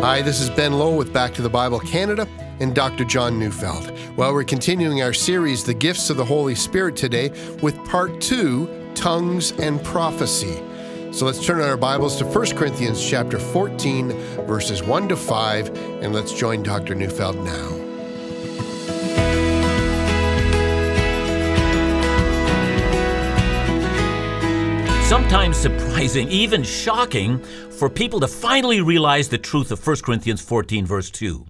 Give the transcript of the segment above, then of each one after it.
Hi, this is Ben Lowe with Back to the Bible Canada and Dr. John Neufeld. Well, we're continuing our series, The Gifts of the Holy Spirit, today with part two Tongues and Prophecy. So let's turn our Bibles to 1 Corinthians chapter 14, verses 1 to 5, and let's join Dr. Neufeld now. Sometimes surprising, even shocking, for people to finally realize the truth of 1 Corinthians 14, verse 2.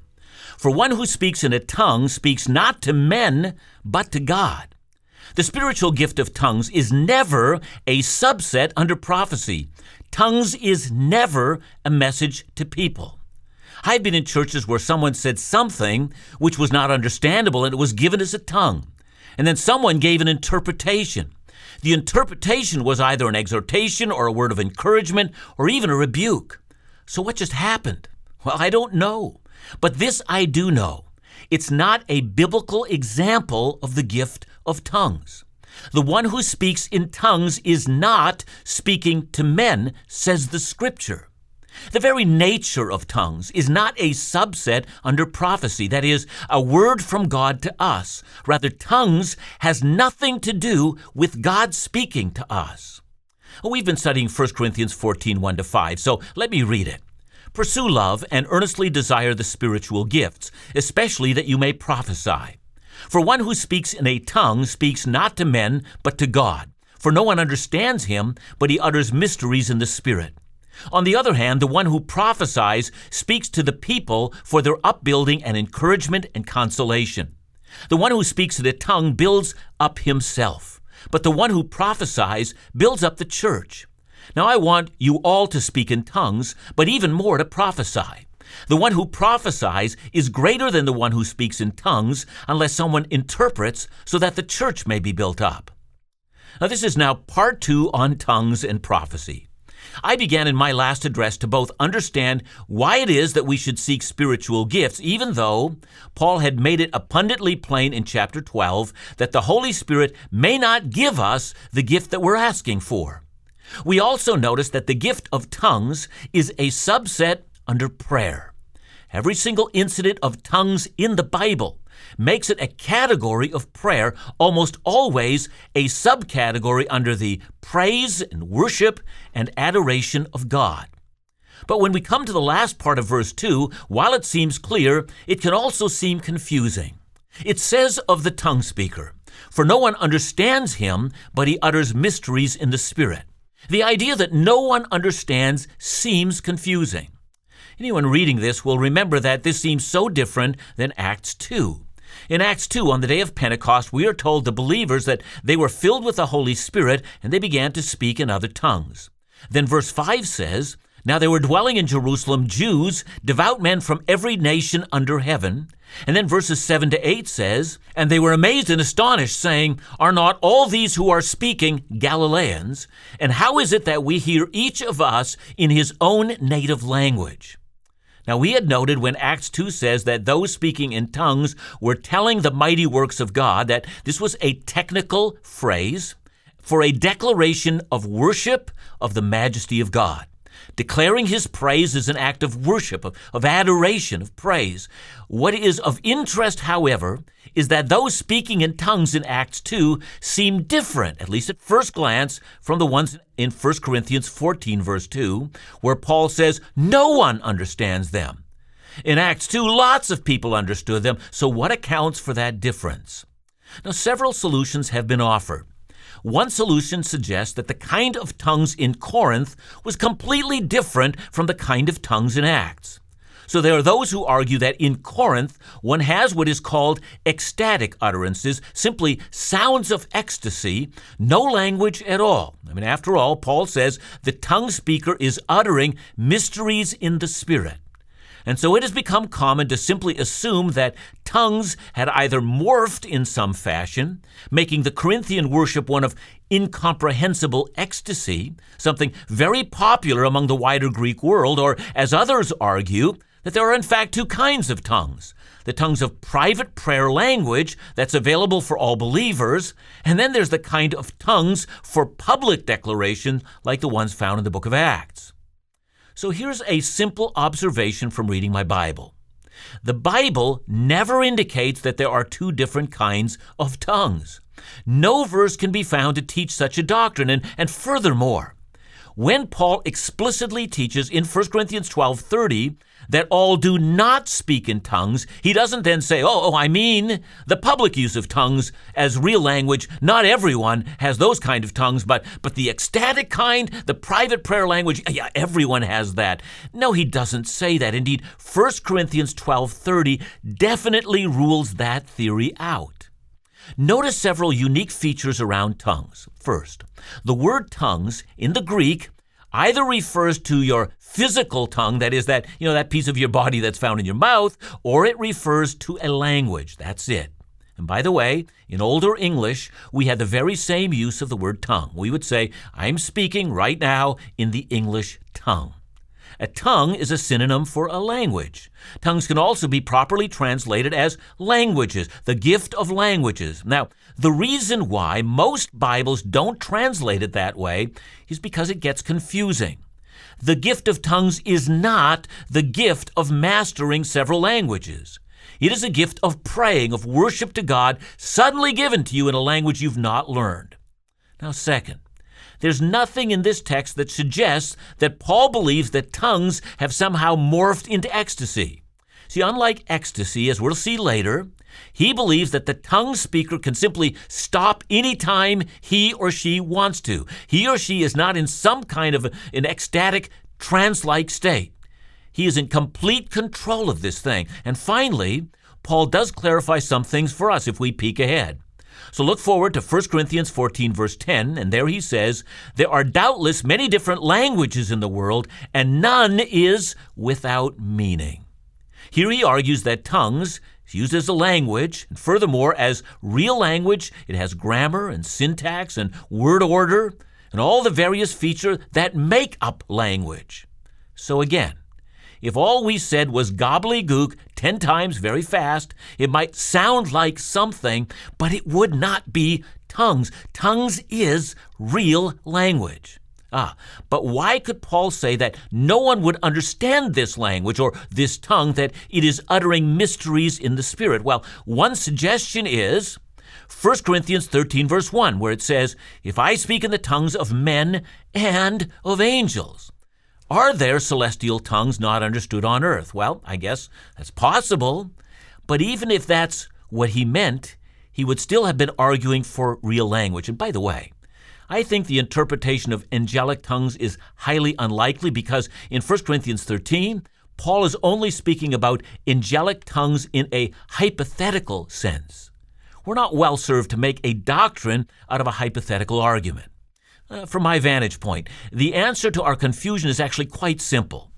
For one who speaks in a tongue speaks not to men, but to God. The spiritual gift of tongues is never a subset under prophecy. Tongues is never a message to people. I've been in churches where someone said something which was not understandable and it was given as a tongue. And then someone gave an interpretation. The interpretation was either an exhortation or a word of encouragement or even a rebuke. So what just happened? Well, I don't know. But this I do know. It's not a biblical example of the gift of tongues. The one who speaks in tongues is not speaking to men, says the scripture. The very nature of tongues is not a subset under prophecy, that is, a word from God to us. Rather, tongues has nothing to do with God speaking to us. We've been studying 1 Corinthians 14 1 to 5, so let me read it. Pursue love and earnestly desire the spiritual gifts, especially that you may prophesy. For one who speaks in a tongue speaks not to men, but to God. For no one understands him, but he utters mysteries in the Spirit. On the other hand, the one who prophesies speaks to the people for their upbuilding and encouragement and consolation. The one who speaks in a tongue builds up himself, but the one who prophesies builds up the church. Now I want you all to speak in tongues, but even more to prophesy. The one who prophesies is greater than the one who speaks in tongues unless someone interprets so that the church may be built up. Now, this is now part two on tongues and prophecy. I began in my last address to both understand why it is that we should seek spiritual gifts, even though Paul had made it abundantly plain in chapter 12 that the Holy Spirit may not give us the gift that we're asking for. We also notice that the gift of tongues is a subset under prayer. Every single incident of tongues in the Bible makes it a category of prayer, almost always a subcategory under the praise and worship and adoration of God. But when we come to the last part of verse 2, while it seems clear, it can also seem confusing. It says of the tongue speaker, For no one understands him, but he utters mysteries in the Spirit. The idea that no one understands seems confusing. Anyone reading this will remember that this seems so different than Acts 2. In Acts 2, on the day of Pentecost, we are told the believers that they were filled with the Holy Spirit and they began to speak in other tongues. Then verse 5 says, Now there were dwelling in Jerusalem Jews, devout men from every nation under heaven. And then verses 7 to 8 says, And they were amazed and astonished, saying, Are not all these who are speaking Galileans? And how is it that we hear each of us in his own native language? Now, we had noted when Acts 2 says that those speaking in tongues were telling the mighty works of God that this was a technical phrase for a declaration of worship of the majesty of God. Declaring his praise is an act of worship, of, of, adoration, of praise. What is of interest, however, is that those speaking in tongues in Acts 2 seem different, at least at first glance, from the ones in 1 Corinthians 14, verse 2, where Paul says, No one understands them. In Acts 2, lots of people understood them, so what accounts for that difference? Now, several solutions have been offered. One solution suggests that the kind of tongues in Corinth was completely different from the kind of tongues in Acts. So there are those who argue that in Corinth, one has what is called ecstatic utterances, simply sounds of ecstasy, no language at all. I mean, after all, Paul says the tongue speaker is uttering mysteries in the Spirit. And so it has become common to simply assume that tongues had either morphed in some fashion, making the Corinthian worship one of incomprehensible ecstasy, something very popular among the wider Greek world, or, as others argue, that there are in fact two kinds of tongues the tongues of private prayer language that's available for all believers, and then there's the kind of tongues for public declaration like the ones found in the book of Acts. So here's a simple observation from reading my Bible. The Bible never indicates that there are two different kinds of tongues. No verse can be found to teach such a doctrine, and, and furthermore, when Paul explicitly teaches in 1 Corinthians 12:30 that all do not speak in tongues, he doesn't then say, "Oh, oh, I mean the public use of tongues as real language. Not everyone has those kind of tongues, but but the ecstatic kind, the private prayer language, yeah, everyone has that." No, he doesn't say that. Indeed, 1 Corinthians 12:30 definitely rules that theory out. Notice several unique features around tongues. First, the word tongues in the Greek either refers to your physical tongue, that is that, you know, that piece of your body that's found in your mouth, or it refers to a language. That's it. And by the way, in older English, we had the very same use of the word tongue. We would say, I'm speaking right now in the English tongue. A tongue is a synonym for a language. Tongues can also be properly translated as languages, the gift of languages. Now, the reason why most Bibles don't translate it that way is because it gets confusing. The gift of tongues is not the gift of mastering several languages. It is a gift of praying, of worship to God, suddenly given to you in a language you've not learned. Now, second, there's nothing in this text that suggests that Paul believes that tongues have somehow morphed into ecstasy. See, unlike ecstasy, as we'll see later, he believes that the tongue speaker can simply stop anytime he or she wants to. He or she is not in some kind of an ecstatic, trance like state. He is in complete control of this thing. And finally, Paul does clarify some things for us if we peek ahead. So look forward to 1 Corinthians 14, verse 10, and there he says, There are doubtless many different languages in the world, and none is without meaning. Here he argues that tongues is used as a language, and furthermore, as real language, it has grammar and syntax and word order and all the various features that make up language. So again, if all we said was gobbledygook 10 times very fast, it might sound like something, but it would not be tongues. Tongues is real language. Ah, but why could Paul say that no one would understand this language or this tongue, that it is uttering mysteries in the Spirit? Well, one suggestion is 1 Corinthians 13, verse 1, where it says, If I speak in the tongues of men and of angels. Are there celestial tongues not understood on earth? Well, I guess that's possible. But even if that's what he meant, he would still have been arguing for real language. And by the way, I think the interpretation of angelic tongues is highly unlikely because in 1 Corinthians 13, Paul is only speaking about angelic tongues in a hypothetical sense. We're not well served to make a doctrine out of a hypothetical argument. Uh, from my vantage point, the answer to our confusion is actually quite simple.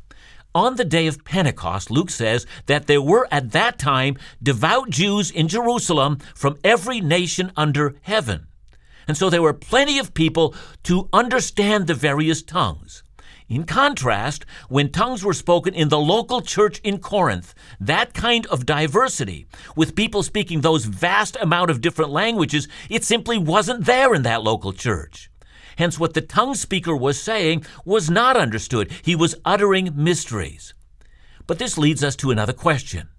On the day of Pentecost, Luke says that there were at that time devout Jews in Jerusalem from every nation under heaven. And so there were plenty of people to understand the various tongues. In contrast, when tongues were spoken in the local church in Corinth, that kind of diversity, with people speaking those vast amount of different languages, it simply wasn't there in that local church. Hence, what the tongue speaker was saying was not understood. He was uttering mysteries. But this leads us to another question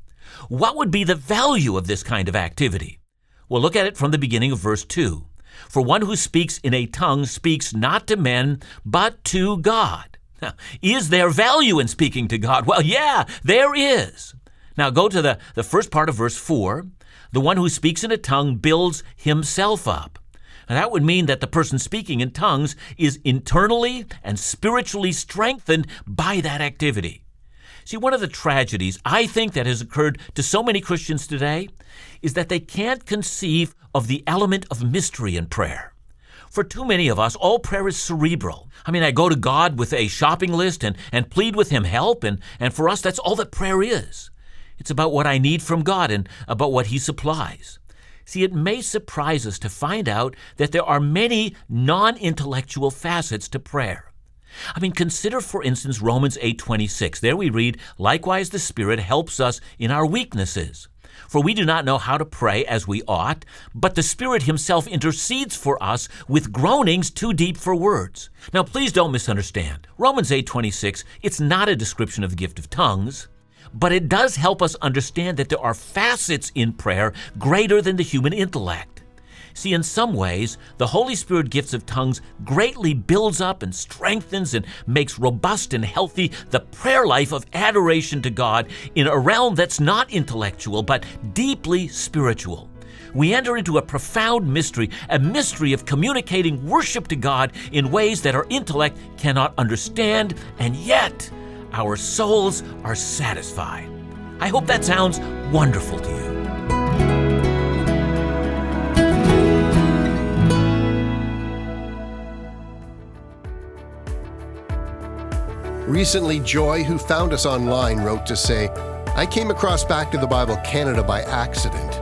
What would be the value of this kind of activity? Well, look at it from the beginning of verse 2. For one who speaks in a tongue speaks not to men, but to God. Now, is there value in speaking to God? Well, yeah, there is. Now, go to the, the first part of verse 4. The one who speaks in a tongue builds himself up. And that would mean that the person speaking in tongues is internally and spiritually strengthened by that activity. See, one of the tragedies I think that has occurred to so many Christians today is that they can't conceive of the element of mystery in prayer. For too many of us, all prayer is cerebral. I mean, I go to God with a shopping list and, and plead with Him help, and, and for us, that's all that prayer is. It's about what I need from God and about what He supplies. See, it may surprise us to find out that there are many non intellectual facets to prayer. I mean, consider for instance Romans 8:26. There we read, "Likewise the Spirit helps us in our weaknesses." For we do not know how to pray as we ought, but the Spirit Himself intercedes for us with groanings too deep for words. Now please don't misunderstand. Romans 8:26, it's not a description of the gift of tongues, but it does help us understand that there are facets in prayer greater than the human intellect. See, in some ways, the Holy Spirit gifts of tongues greatly builds up and strengthens and makes robust and healthy the prayer life of adoration to God in a realm that's not intellectual but deeply spiritual. We enter into a profound mystery, a mystery of communicating worship to God in ways that our intellect cannot understand, and yet our souls are satisfied. I hope that sounds wonderful to you. Recently, Joy, who found us online, wrote to say, I came across Back to the Bible Canada by accident,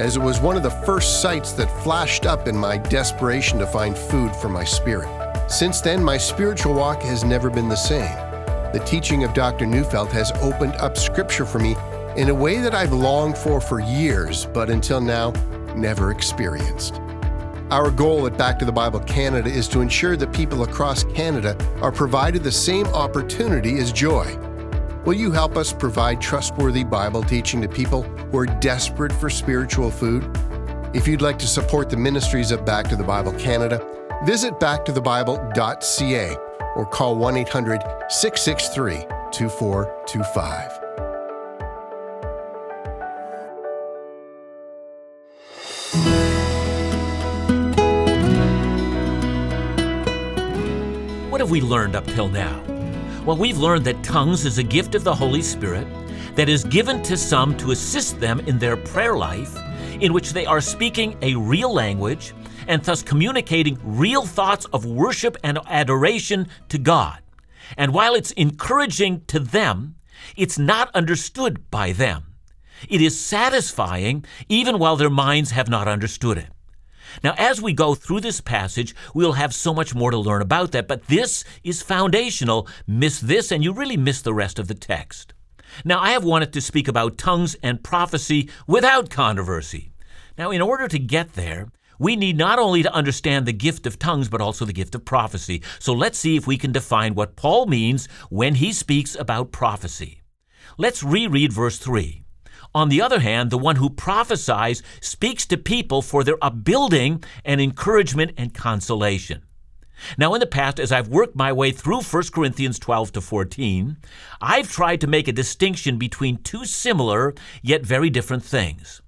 as it was one of the first sites that flashed up in my desperation to find food for my spirit. Since then, my spiritual walk has never been the same. The teaching of Dr. Neufeld has opened up Scripture for me in a way that I've longed for for years, but until now, never experienced. Our goal at Back to the Bible Canada is to ensure that people across Canada are provided the same opportunity as Joy. Will you help us provide trustworthy Bible teaching to people who are desperate for spiritual food? If you'd like to support the ministries of Back to the Bible Canada, visit backtothebible.ca or call 1 800 663 2425. What have we learned up till now? Well, we've learned that tongues is a gift of the Holy Spirit that is given to some to assist them in their prayer life, in which they are speaking a real language and thus communicating real thoughts of worship and adoration to God. And while it's encouraging to them, it's not understood by them. It is satisfying even while their minds have not understood it. Now, as we go through this passage, we'll have so much more to learn about that, but this is foundational. Miss this, and you really miss the rest of the text. Now, I have wanted to speak about tongues and prophecy without controversy. Now, in order to get there, we need not only to understand the gift of tongues, but also the gift of prophecy. So let's see if we can define what Paul means when he speaks about prophecy. Let's reread verse 3. On the other hand, the one who prophesies speaks to people for their upbuilding and encouragement and consolation. Now, in the past, as I've worked my way through 1 Corinthians 12 to 14, I've tried to make a distinction between two similar yet very different things.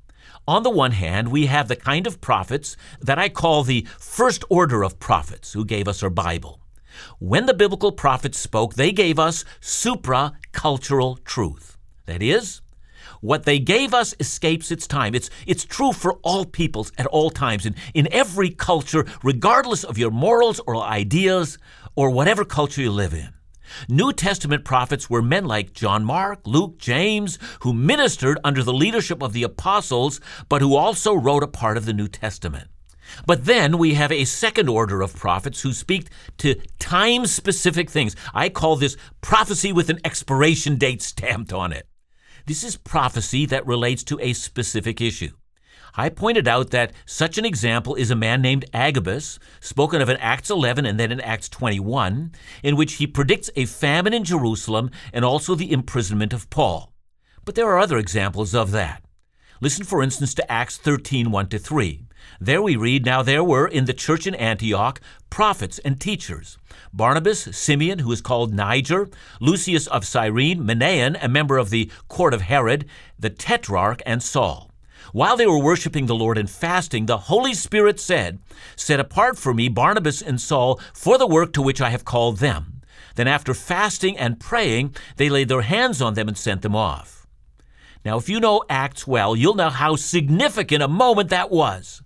On the one hand, we have the kind of prophets that I call the first order of prophets who gave us our Bible. When the biblical prophets spoke, they gave us supra cultural truth. That is, what they gave us escapes its time. It's, it's true for all peoples at all times, and in every culture, regardless of your morals or ideas or whatever culture you live in. New Testament prophets were men like John Mark, Luke, James, who ministered under the leadership of the apostles, but who also wrote a part of the New Testament. But then we have a second order of prophets who speak to time specific things. I call this prophecy with an expiration date stamped on it. This is prophecy that relates to a specific issue. I pointed out that such an example is a man named Agabus, spoken of in Acts 11 and then in Acts 21, in which he predicts a famine in Jerusalem and also the imprisonment of Paul. But there are other examples of that. Listen, for instance, to Acts 13 1 3. There we read, Now there were in the church in Antioch prophets and teachers Barnabas, Simeon, who is called Niger, Lucius of Cyrene, Manaen, a member of the court of Herod, the tetrarch, and Saul. While they were worshiping the Lord and fasting, the Holy Spirit said, Set apart for me Barnabas and Saul for the work to which I have called them. Then, after fasting and praying, they laid their hands on them and sent them off. Now, if you know Acts well, you'll know how significant a moment that was.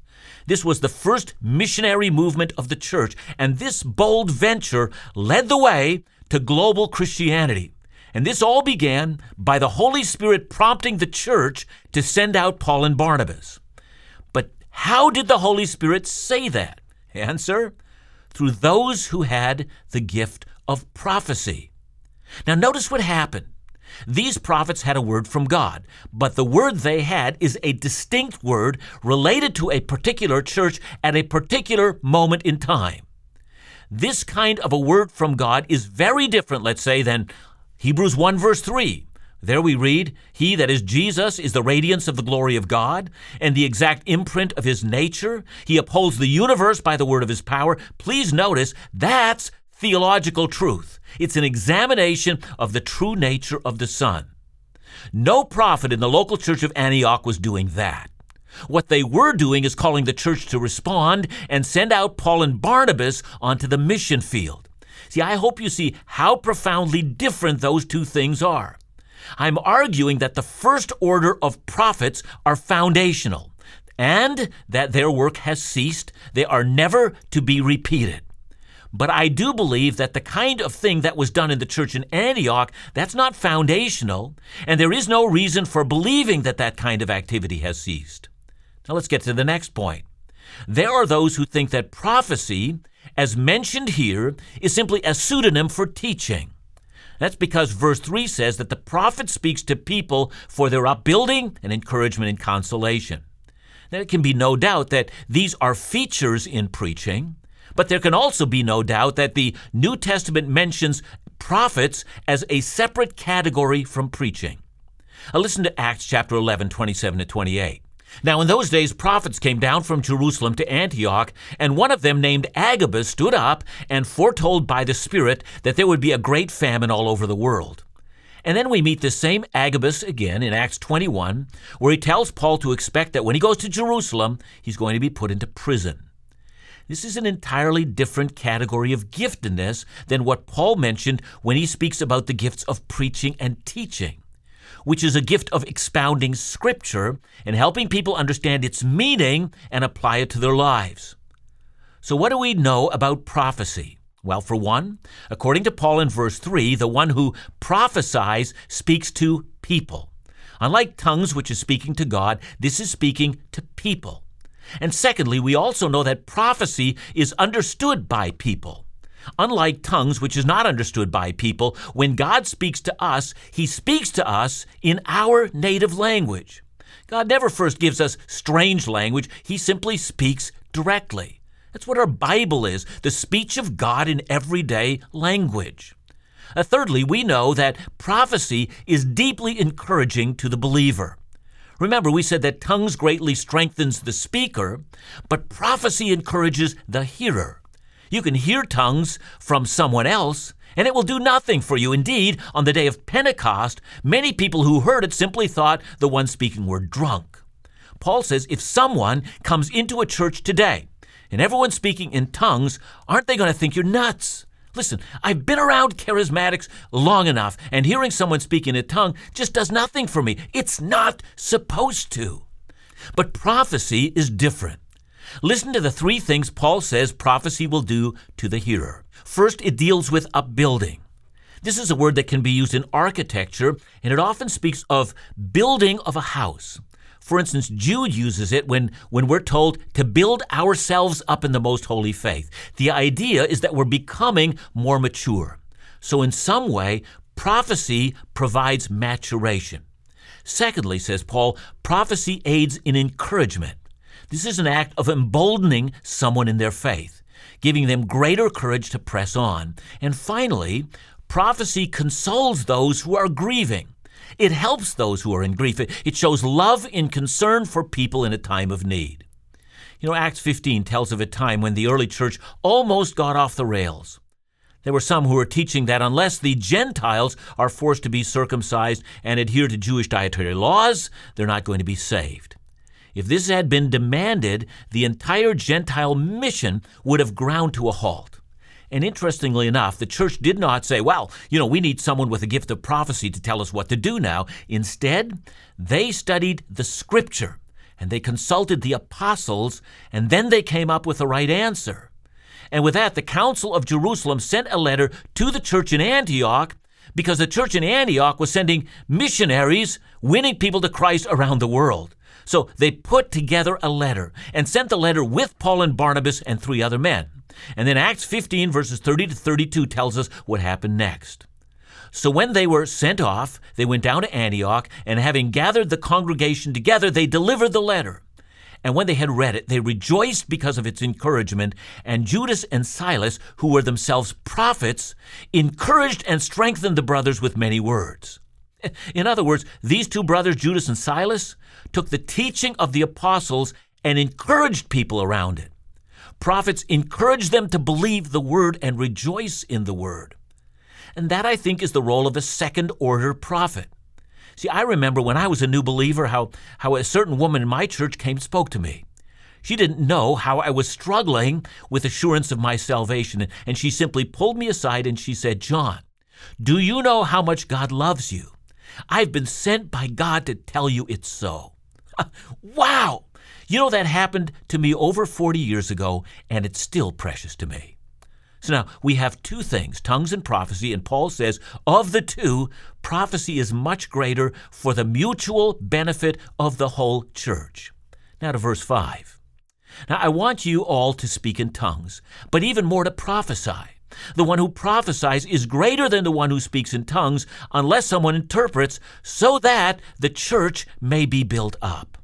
This was the first missionary movement of the church, and this bold venture led the way to global Christianity. And this all began by the Holy Spirit prompting the church to send out Paul and Barnabas. But how did the Holy Spirit say that? Answer through those who had the gift of prophecy. Now, notice what happened. These prophets had a word from God, but the word they had is a distinct word related to a particular church at a particular moment in time. This kind of a word from God is very different, let's say, than Hebrews 1 verse 3. There we read, He that is Jesus is the radiance of the glory of God and the exact imprint of His nature. He upholds the universe by the word of His power. Please notice that's theological truth. It's an examination of the true nature of the Son. No prophet in the local church of Antioch was doing that. What they were doing is calling the church to respond and send out Paul and Barnabas onto the mission field. See, I hope you see how profoundly different those two things are. I'm arguing that the first order of prophets are foundational and that their work has ceased. They are never to be repeated. But I do believe that the kind of thing that was done in the church in Antioch, that's not foundational, and there is no reason for believing that that kind of activity has ceased. Now let's get to the next point. There are those who think that prophecy, as mentioned here, is simply a pseudonym for teaching. That's because verse 3 says that the prophet speaks to people for their upbuilding and encouragement and consolation. There can be no doubt that these are features in preaching, but there can also be no doubt that the New Testament mentions prophets as a separate category from preaching. Now listen to Acts chapter 11, 27 to 28. Now, in those days, prophets came down from Jerusalem to Antioch, and one of them, named Agabus, stood up and foretold by the Spirit that there would be a great famine all over the world. And then we meet the same Agabus again in Acts 21, where he tells Paul to expect that when he goes to Jerusalem, he's going to be put into prison. This is an entirely different category of giftedness than what Paul mentioned when he speaks about the gifts of preaching and teaching which is a gift of expounding Scripture and helping people understand its meaning and apply it to their lives. So, what do we know about prophecy? Well, for one, according to Paul in verse 3, the one who prophesies speaks to people. Unlike tongues, which is speaking to God, this is speaking to people. And secondly, we also know that prophecy is understood by people. Unlike tongues, which is not understood by people, when God speaks to us, He speaks to us in our native language. God never first gives us strange language, He simply speaks directly. That's what our Bible is the speech of God in everyday language. Uh, thirdly, we know that prophecy is deeply encouraging to the believer. Remember, we said that tongues greatly strengthens the speaker, but prophecy encourages the hearer. You can hear tongues from someone else, and it will do nothing for you. Indeed, on the day of Pentecost, many people who heard it simply thought the ones speaking were drunk. Paul says if someone comes into a church today and everyone's speaking in tongues, aren't they going to think you're nuts? Listen, I've been around charismatics long enough, and hearing someone speak in a tongue just does nothing for me. It's not supposed to. But prophecy is different. Listen to the three things Paul says prophecy will do to the hearer. First, it deals with upbuilding. This is a word that can be used in architecture, and it often speaks of building of a house. For instance, Jude uses it when, when we're told to build ourselves up in the most holy faith. The idea is that we're becoming more mature. So, in some way, prophecy provides maturation. Secondly, says Paul, prophecy aids in encouragement. This is an act of emboldening someone in their faith, giving them greater courage to press on. And finally, prophecy consoles those who are grieving. It helps those who are in grief. It shows love and concern for people in a time of need. You know, Acts 15 tells of a time when the early church almost got off the rails. There were some who were teaching that unless the Gentiles are forced to be circumcised and adhere to Jewish dietary laws, they're not going to be saved. If this had been demanded, the entire Gentile mission would have ground to a halt. And interestingly enough, the church did not say, well, you know, we need someone with a gift of prophecy to tell us what to do now. Instead, they studied the scripture and they consulted the apostles, and then they came up with the right answer. And with that, the Council of Jerusalem sent a letter to the church in Antioch because the church in Antioch was sending missionaries, winning people to Christ around the world. So they put together a letter and sent the letter with Paul and Barnabas and three other men. And then Acts 15, verses 30 to 32, tells us what happened next. So when they were sent off, they went down to Antioch, and having gathered the congregation together, they delivered the letter. And when they had read it, they rejoiced because of its encouragement. And Judas and Silas, who were themselves prophets, encouraged and strengthened the brothers with many words. In other words, these two brothers, Judas and Silas, took the teaching of the apostles and encouraged people around it. Prophets encouraged them to believe the word and rejoice in the word. And that, I think, is the role of a second order prophet. See, I remember when I was a new believer how, how a certain woman in my church came and spoke to me. She didn't know how I was struggling with assurance of my salvation, and she simply pulled me aside and she said, John, do you know how much God loves you? I've been sent by God to tell you it's so. Wow! You know, that happened to me over 40 years ago, and it's still precious to me. So now we have two things, tongues and prophecy, and Paul says of the two, prophecy is much greater for the mutual benefit of the whole church. Now to verse 5. Now I want you all to speak in tongues, but even more to prophesy. The one who prophesies is greater than the one who speaks in tongues, unless someone interprets, so that the church may be built up.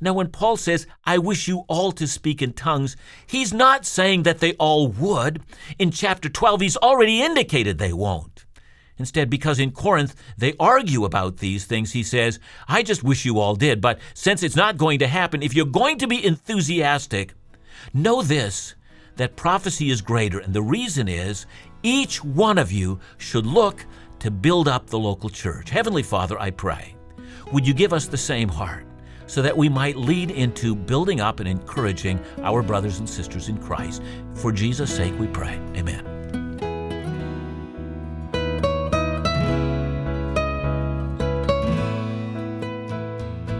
Now, when Paul says, I wish you all to speak in tongues, he's not saying that they all would. In chapter 12, he's already indicated they won't. Instead, because in Corinth they argue about these things, he says, I just wish you all did, but since it's not going to happen, if you're going to be enthusiastic, know this that prophecy is greater. And the reason is each one of you should look to build up the local church. Heavenly Father, I pray, would you give us the same heart? so that we might lead into building up and encouraging our brothers and sisters in Christ. For Jesus' sake, we pray. Amen.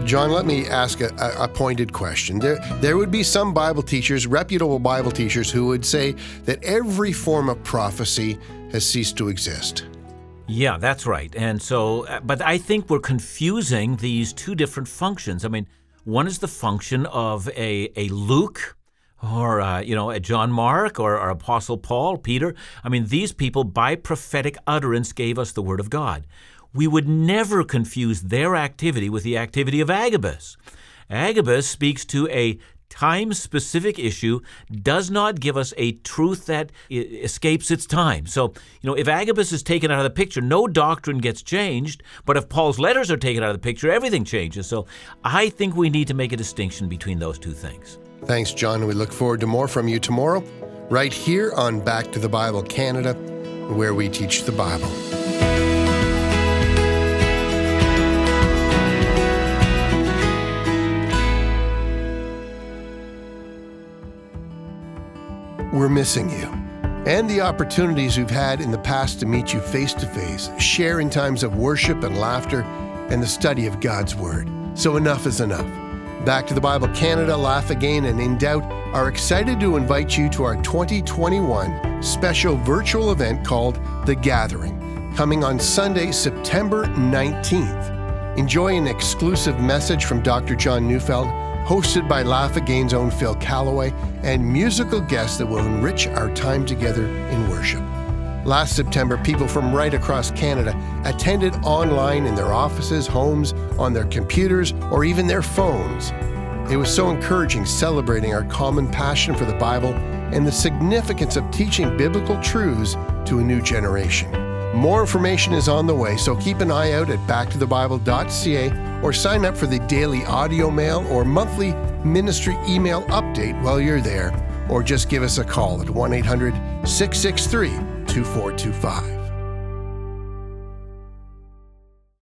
John, let me ask a, a, pointed question. There, there would be some Bible teachers, reputable Bible teachers, who would say that every form of prophecy has ceased to exist. Yeah, that's right. And so, uh, but I think we're confusing these two different functions. I mean, one is the function of a, a Luke or, uh, you know, a John Mark or, or Apostle Paul, Peter. I mean, these people, by prophetic utterance, gave us the Word of God. We would never confuse their activity with the activity of Agabus. Agabus speaks to a time specific issue does not give us a truth that escapes its time. So, you know, if Agabus is taken out of the picture, no doctrine gets changed, but if Paul's letters are taken out of the picture, everything changes. So, I think we need to make a distinction between those two things. Thanks, John. We look forward to more from you tomorrow, right here on Back to the Bible Canada, where we teach the Bible. We're missing you. And the opportunities we've had in the past to meet you face to face, share in times of worship and laughter, and the study of God's Word. So enough is enough. Back to the Bible Canada, Laugh Again, and In Doubt are excited to invite you to our 2021 special virtual event called The Gathering, coming on Sunday, September 19th. Enjoy an exclusive message from Dr. John Neufeld hosted by Laugh Again's own Phil Callaway, and musical guests that will enrich our time together in worship. Last September, people from right across Canada attended online in their offices, homes, on their computers, or even their phones. It was so encouraging celebrating our common passion for the Bible and the significance of teaching biblical truths to a new generation. More information is on the way, so keep an eye out at backtothebible.ca or sign up for the daily audio mail or monthly ministry email update while you're there, or just give us a call at 1 800 663 2425.